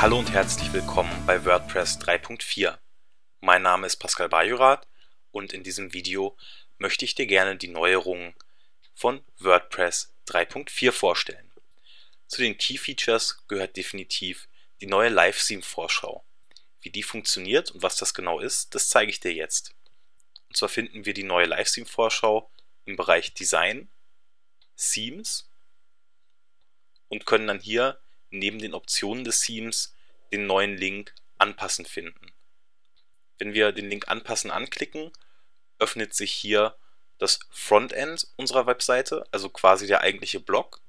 Hallo und herzlich willkommen bei WordPress 3.4. Mein Name ist Pascal Bajorath und in diesem Video möchte ich dir gerne die Neuerungen von WordPress 3.4 vorstellen. Zu den Key Features gehört definitiv die neue Live-Theme-Vorschau. Wie die funktioniert und was das genau ist, das zeige ich dir jetzt. Und zwar finden wir die neue Live-Theme-Vorschau im Bereich Design, Themes und können dann hier neben den Optionen des Themes den neuen Link Anpassen finden. Wenn wir den Link Anpassen anklicken, öffnet sich hier das Frontend unserer Webseite, also quasi der eigentliche Blog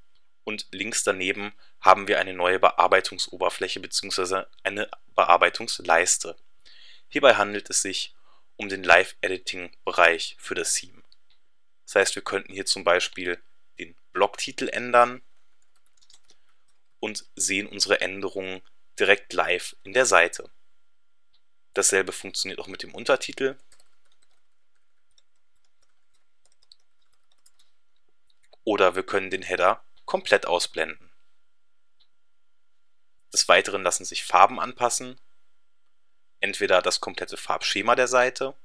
und links daneben haben wir eine neue Bearbeitungsoberfläche bzw. eine Bearbeitungsleiste. Hierbei handelt es sich um den Live-Editing-Bereich für das Theme. Das heißt, wir könnten hier zum Beispiel den Blogtitel ändern und sehen unsere Änderungen direkt live in der Seite. Dasselbe funktioniert auch mit dem Untertitel. Oder wir können den Header komplett ausblenden. Des Weiteren lassen sich Farben anpassen, entweder das komplette Farbschema der Seite,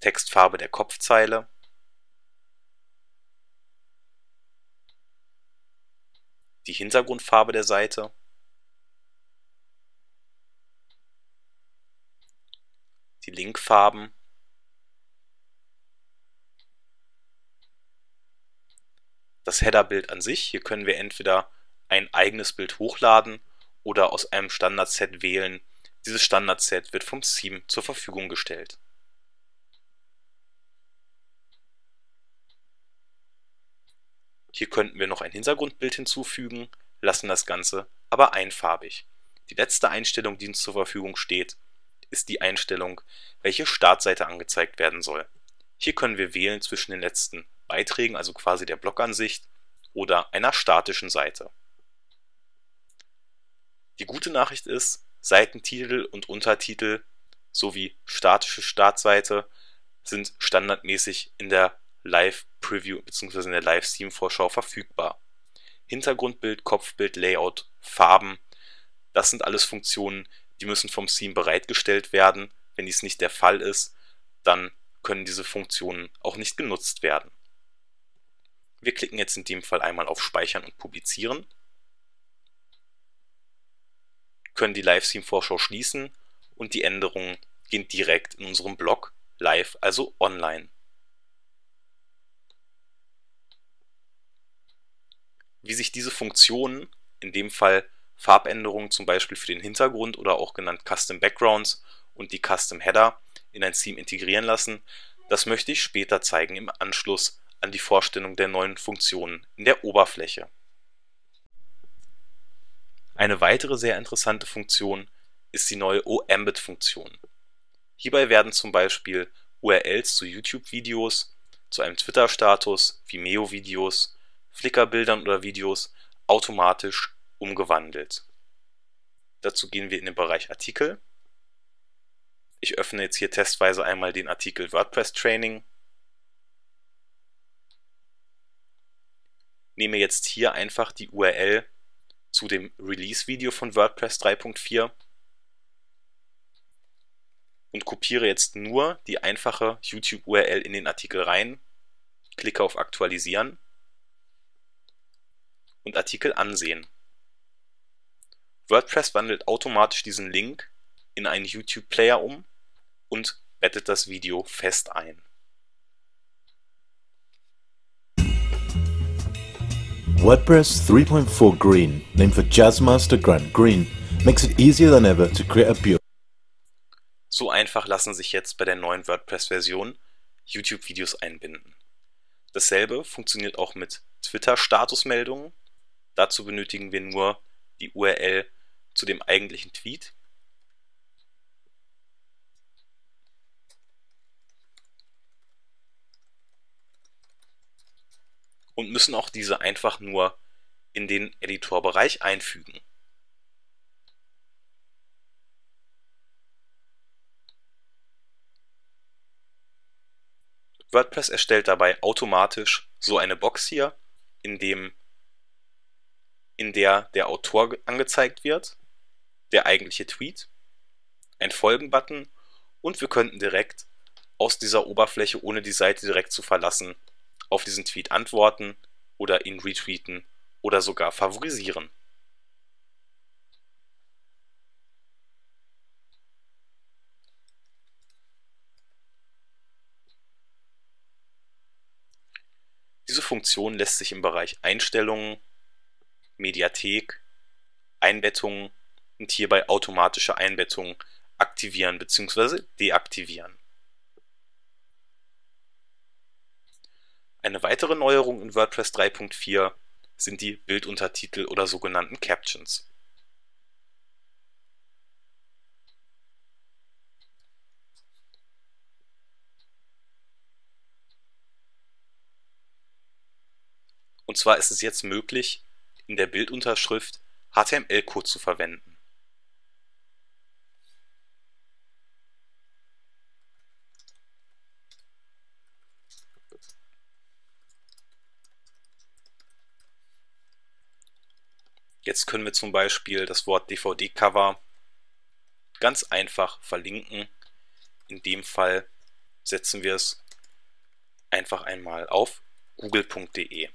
Textfarbe der Kopfzeile die Hintergrundfarbe der Seite die Linkfarben das Headerbild an sich. Hier können wir entweder ein eigenes Bild hochladen oder aus einem Standardset wählen. Dieses Standardset wird vom Theme zur Verfügung gestellt. Hier könnten wir noch ein Hintergrundbild hinzufügen, lassen das Ganze aber einfarbig. Die letzte Einstellung, die uns zur Verfügung steht, ist die Einstellung, welche Startseite angezeigt werden soll. Hier können wir wählen zwischen den letzten Beiträgen, also quasi der Blogansicht, oder einer statischen Seite. Die gute Nachricht ist, Seitentitel und Untertitel sowie statische Startseite sind standardmäßig in der Live-Preview bzw. in der Live-Theme-Vorschau verfügbar. Hintergrundbild, Kopfbild, Layout, Farben, das sind alles Funktionen, die müssen vom Theme bereitgestellt werden. Wenn dies nicht der Fall ist, dann können diese Funktionen auch nicht genutzt werden. Wir klicken jetzt in dem Fall einmal auf Speichern und Publizieren, können die Live-Theme-Vorschau schließen und die Änderungen gehen direkt in unserem Blog live, also online. Wie sich diese Funktionen, in dem Fall Farbänderungen zum Beispiel für den Hintergrund oder auch genannt Custom Backgrounds und die Custom Header in ein Theme integrieren lassen, das möchte ich später zeigen im Anschluss an die Vorstellung der neuen Funktionen in der Oberfläche. Eine weitere sehr interessante Funktion ist die neue OEmbed-Funktion. Hierbei werden zum Beispiel URLs zu YouTube-Videos, zu einem Twitter-Status, Vimeo-Videos Flickr-Bildern oder Videos automatisch umgewandelt. Dazu gehen wir in den Bereich Artikel. Ich öffne jetzt hier testweise einmal den Artikel WordPress Training. Nehme jetzt hier einfach die URL zu dem Release-Video von WordPress 3.4 und kopiere jetzt nur die einfache YouTube-URL in den Artikel rein, klicke auf Aktualisieren und Artikel ansehen. WordPress wandelt automatisch diesen Link in einen YouTube-Player um und bettet das Video fest ein. WordPress 3.4 Green, named for Jazzmaster Grant Green, makes it easier than ever to create a beautiful. So einfach lassen sich jetzt bei der neuen WordPress-Version YouTube-Videos einbinden. Dasselbe funktioniert auch mit Twitter-Statusmeldungen Dazu benötigen wir nur die URL zu dem eigentlichen Tweet. Und müssen auch diese einfach nur in den Editorbereich einfügen. WordPress erstellt dabei automatisch so eine Box hier, in dem in der der Autor angezeigt wird, der eigentliche Tweet, ein Folgen-Button und wir könnten direkt aus dieser Oberfläche, ohne die Seite direkt zu verlassen, auf diesen Tweet antworten oder ihn retweeten oder sogar favorisieren. Diese Funktion lässt sich im Bereich Einstellungen, Mediathek, Einbettungen und hierbei automatische Einbettungen aktivieren bzw. deaktivieren. Eine weitere Neuerung in WordPress 3.4 sind die Bilduntertitel oder sogenannten Captions. Und zwar ist es jetzt möglich, in der Bildunterschrift HTML-Code zu verwenden. Jetzt können wir zum Beispiel das Wort DVD-Cover ganz einfach verlinken. In dem Fall setzen wir es einfach einmal auf google.de.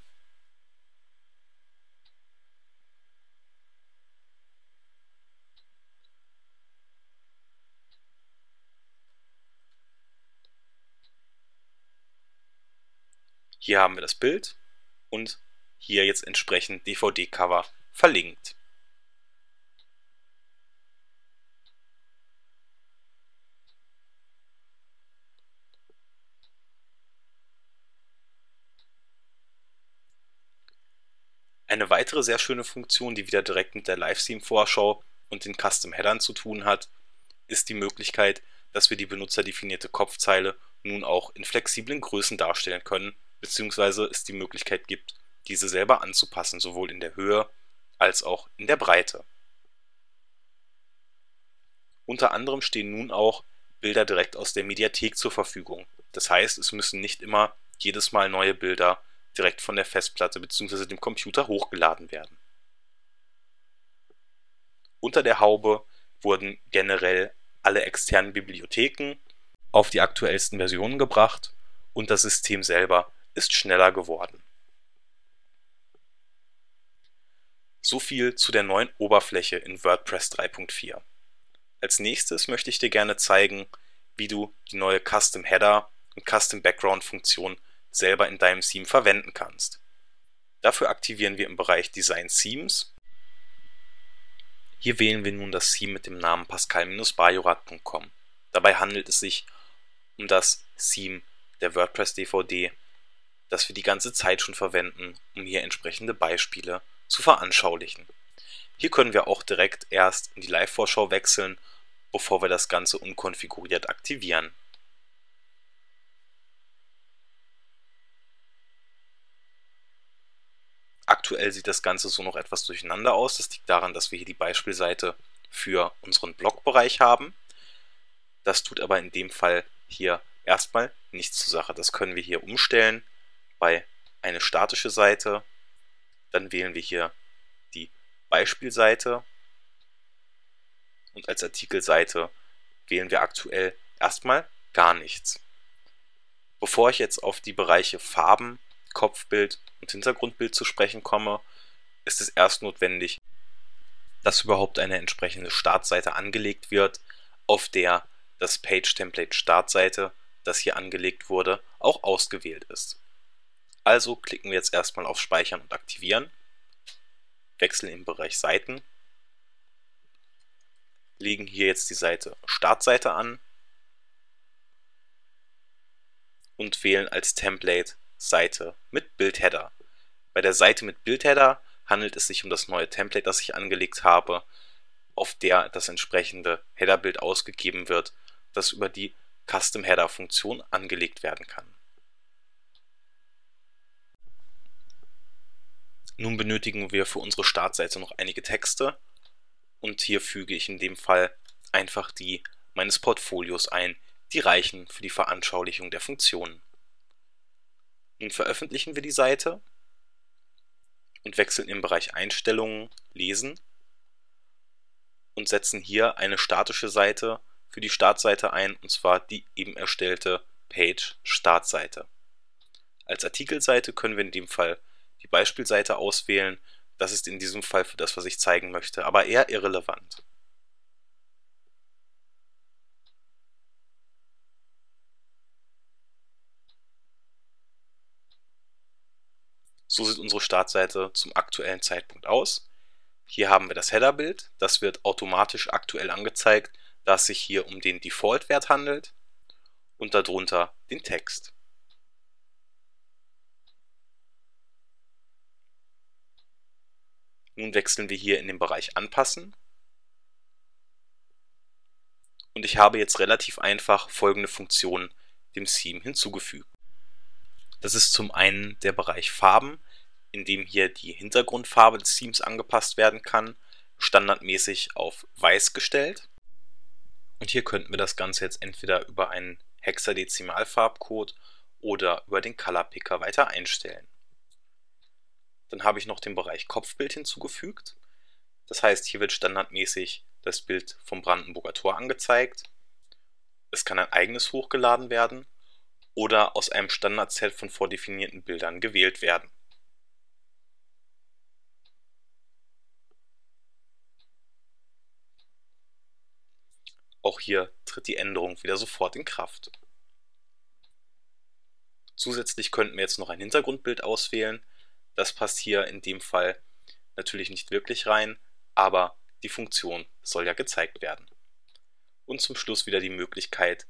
Hier haben wir das Bild und hier jetzt entsprechend DVD-Cover verlinkt. Eine weitere sehr schöne Funktion, die wieder direkt mit der Live-Theme-Vorschau und den Custom-Headern zu tun hat, ist die Möglichkeit, dass wir die benutzerdefinierte Kopfzeile nun auch in flexiblen Größen darstellen können beziehungsweise es die Möglichkeit gibt, diese selber anzupassen, sowohl in der Höhe als auch in der Breite. Unter anderem stehen nun auch Bilder direkt aus der Mediathek zur Verfügung. Das heißt, es müssen nicht immer jedes Mal neue Bilder direkt von der Festplatte bzw. dem Computer hochgeladen werden. Unter der Haube wurden generell alle externen Bibliotheken auf die aktuellsten Versionen gebracht und das System selber ist schneller geworden. So viel zu der neuen Oberfläche in WordPress 3.4. Als nächstes möchte ich dir gerne zeigen, wie du die neue Custom Header und Custom Background Funktion selber in deinem Theme verwenden kannst. Dafür aktivieren wir im Bereich Design Themes. Hier wählen wir nun das Theme mit dem Namen pascal-bajorat.com. Dabei handelt es sich um das Theme der WordPress DVD das wir die ganze Zeit schon verwenden, um hier entsprechende Beispiele zu veranschaulichen. Hier können wir auch direkt erst in die Live-Vorschau wechseln, bevor wir das Ganze unkonfiguriert aktivieren. Aktuell sieht das Ganze so noch etwas durcheinander aus. Das liegt daran, dass wir hier die Beispielseite für unseren Blogbereich haben. Das tut aber in dem Fall hier erstmal nichts zur Sache. Das können wir hier umstellen bei eine statische Seite. Dann wählen wir hier die Beispielseite und als Artikelseite wählen wir aktuell erstmal gar nichts. Bevor ich jetzt auf die Bereiche Farben, Kopfbild und Hintergrundbild zu sprechen komme, ist es erst notwendig, dass überhaupt eine entsprechende Startseite angelegt wird, auf der das Page Template Startseite, das hier angelegt wurde, auch ausgewählt ist. Also klicken wir jetzt erstmal auf Speichern und Aktivieren, wechseln im Bereich Seiten, legen hier jetzt die Seite Startseite an und wählen als Template Seite mit Bildheader. Bei der Seite mit Bildheader handelt es sich um das neue Template, das ich angelegt habe, auf der das entsprechende Headerbild ausgegeben wird, das über die Custom Header Funktion angelegt werden kann. Nun benötigen wir für unsere Startseite noch einige Texte und hier füge ich in dem Fall einfach die meines Portfolios ein, die reichen für die Veranschaulichung der Funktionen. Nun veröffentlichen wir die Seite, und wechseln im Bereich Einstellungen Lesen und setzen hier eine statische Seite für die Startseite ein, und zwar die eben erstellte Page Startseite. Als Artikelseite können wir in dem Fall die Beispielseite auswählen. Das ist in diesem Fall für das, was ich zeigen möchte, aber eher irrelevant. So sieht unsere Startseite zum aktuellen Zeitpunkt aus. Hier haben wir das Header-Bild, das wird automatisch aktuell angezeigt, da es sich hier um den Default-Wert handelt und darunter den Text. Nun wechseln wir hier in den Bereich Anpassen und ich habe jetzt relativ einfach folgende Funktionen dem Theme hinzugefügt. Das ist zum einen der Bereich Farben, in dem hier die Hintergrundfarbe des Themes angepasst werden kann, standardmäßig auf weiß gestellt. Und hier könnten wir das Ganze jetzt entweder über einen Hexadezimalfarbcode oder über den Color Picker weiter einstellen. Dann habe ich noch den Bereich Kopfbild hinzugefügt. Das heißt, hier wird standardmäßig das Bild vom Brandenburger Tor angezeigt. Es kann ein eigenes hochgeladen werden oder aus einem Standardset von vordefinierten Bildern gewählt werden. Auch hier tritt die Änderung wieder sofort in Kraft. Zusätzlich könnten wir jetzt noch ein Hintergrundbild auswählen. Das passt hier in dem Fall natürlich nicht wirklich rein, aber die Funktion soll ja gezeigt werden. Und zum Schluss wieder die Möglichkeit,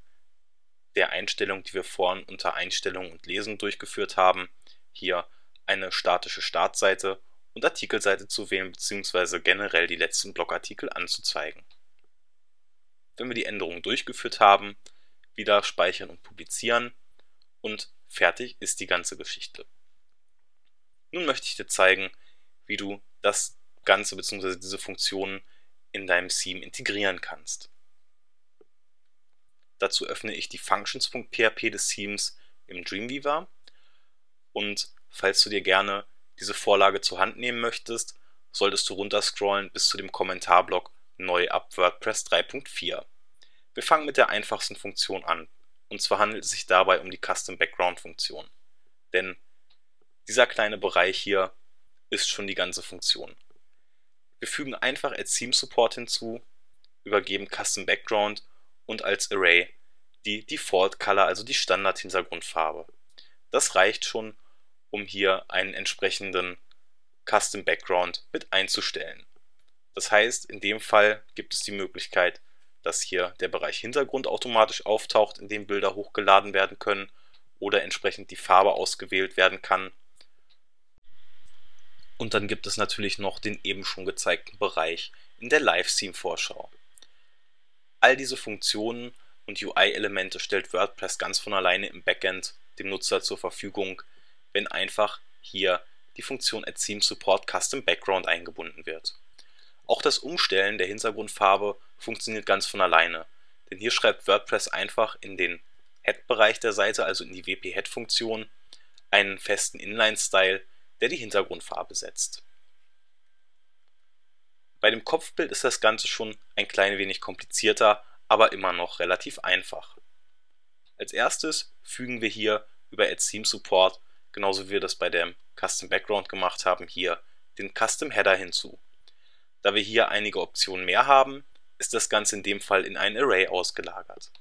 der Einstellung, die wir vorhin unter Einstellungen und Lesen durchgeführt haben, hier eine statische Startseite und Artikelseite zu wählen bzw. generell die letzten Blogartikel anzuzeigen. Wenn wir die Änderungen durchgeführt haben, wieder speichern und publizieren und fertig ist die ganze Geschichte. Nun möchte ich dir zeigen, wie du das Ganze bzw. diese Funktionen in deinem Theme integrieren kannst. Dazu öffne ich die Functions.php des Themes im Dreamweaver und falls du dir gerne diese Vorlage zur Hand nehmen möchtest, solltest du runterscrollen bis zu dem Kommentarblock Neu ab WordPress 3.4. Wir fangen mit der einfachsten Funktion an, und zwar handelt es sich dabei um die Custom Background Funktion. Denn dieser kleine Bereich hier ist schon die ganze Funktion. Wir fügen einfach als Theme Support hinzu, übergeben Custom Background und als Array die Default Color, also die Standard-Hintergrundfarbe. Das reicht schon, um hier einen entsprechenden Custom Background mit einzustellen. Das heißt, in dem Fall gibt es die Möglichkeit, dass hier der Bereich Hintergrund automatisch auftaucht, in dem Bilder hochgeladen werden können oder entsprechend die Farbe ausgewählt werden kann. Und dann gibt es natürlich noch den eben schon gezeigten Bereich in der Live-Theme-Vorschau. All diese Funktionen und UI-Elemente stellt WordPress ganz von alleine im Backend dem Nutzer zur Verfügung, wenn einfach hier die Funktion Add Theme Support Custom Background eingebunden wird. Auch das Umstellen der Hintergrundfarbe funktioniert ganz von alleine, denn hier schreibt WordPress einfach in den Head-Bereich der Seite, also in die WP-Head-Funktion, einen festen Inline-Style, der die Hintergrundfarbe setzt. Bei dem Kopfbild ist das Ganze schon ein klein wenig komplizierter, aber immer noch relativ einfach. Als erstes fügen wir hier über Add Theme Support, genauso wie wir das bei dem Custom Background gemacht haben, hier den Custom Header hinzu. Da wir hier einige Optionen mehr haben, ist das Ganze in dem Fall in ein Array ausgelagert.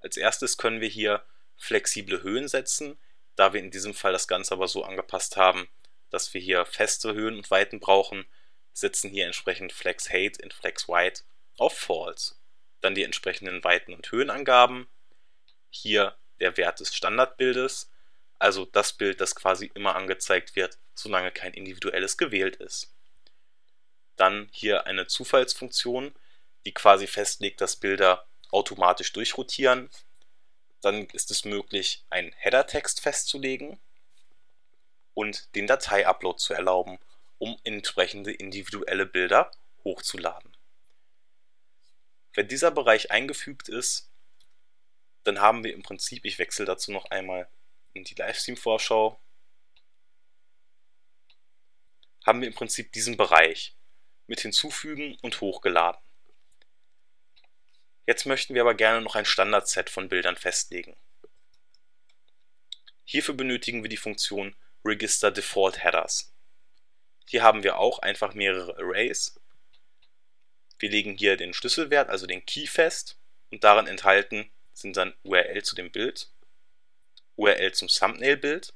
Als erstes können wir hier flexible Höhen setzen, da wir in diesem Fall das Ganze aber so angepasst haben, dass wir hier feste Höhen und Weiten brauchen, setzen hier entsprechend Flex Height in Flex White auf False. Dann die entsprechenden Weiten- und Höhenangaben. Hier der Wert des Standardbildes, also das Bild, das quasi immer angezeigt wird, solange kein individuelles gewählt ist. Dann hier eine Zufallsfunktion, die quasi festlegt, dass Bilder automatisch durchrotieren. Dann ist es möglich, einen Header-Text festzulegen und den Datei-Upload zu erlauben, um entsprechende individuelle Bilder hochzuladen. Wenn dieser Bereich eingefügt ist, dann haben wir im Prinzip, ich wechsle dazu noch einmal in die Livestream-Vorschau, haben wir im Prinzip diesen Bereich mit hinzufügen und hochgeladen. Jetzt möchten wir aber gerne noch ein Standardset von Bildern festlegen. Hierfür benötigen wir die Funktion Register Default Headers. Hier haben wir auch einfach mehrere Arrays. Wir legen hier den Schlüsselwert, also den Key fest und darin enthalten sind dann URL zu dem Bild, URL zum Thumbnail-Bild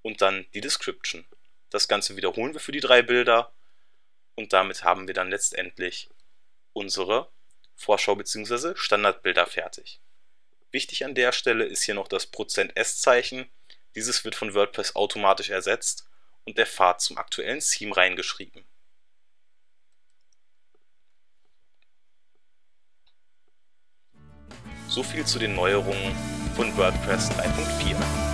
und dann die Description. Das Ganze wiederholen wir für die drei Bilder und damit haben wir dann letztendlich unsere Vorschau bzw. Standardbilder fertig. Wichtig an der Stelle ist hier noch das %s-Zeichen. Dieses wird von WordPress automatisch ersetzt und der Pfad zum aktuellen Theme reingeschrieben. So viel zu den Neuerungen von WordPress 3.4.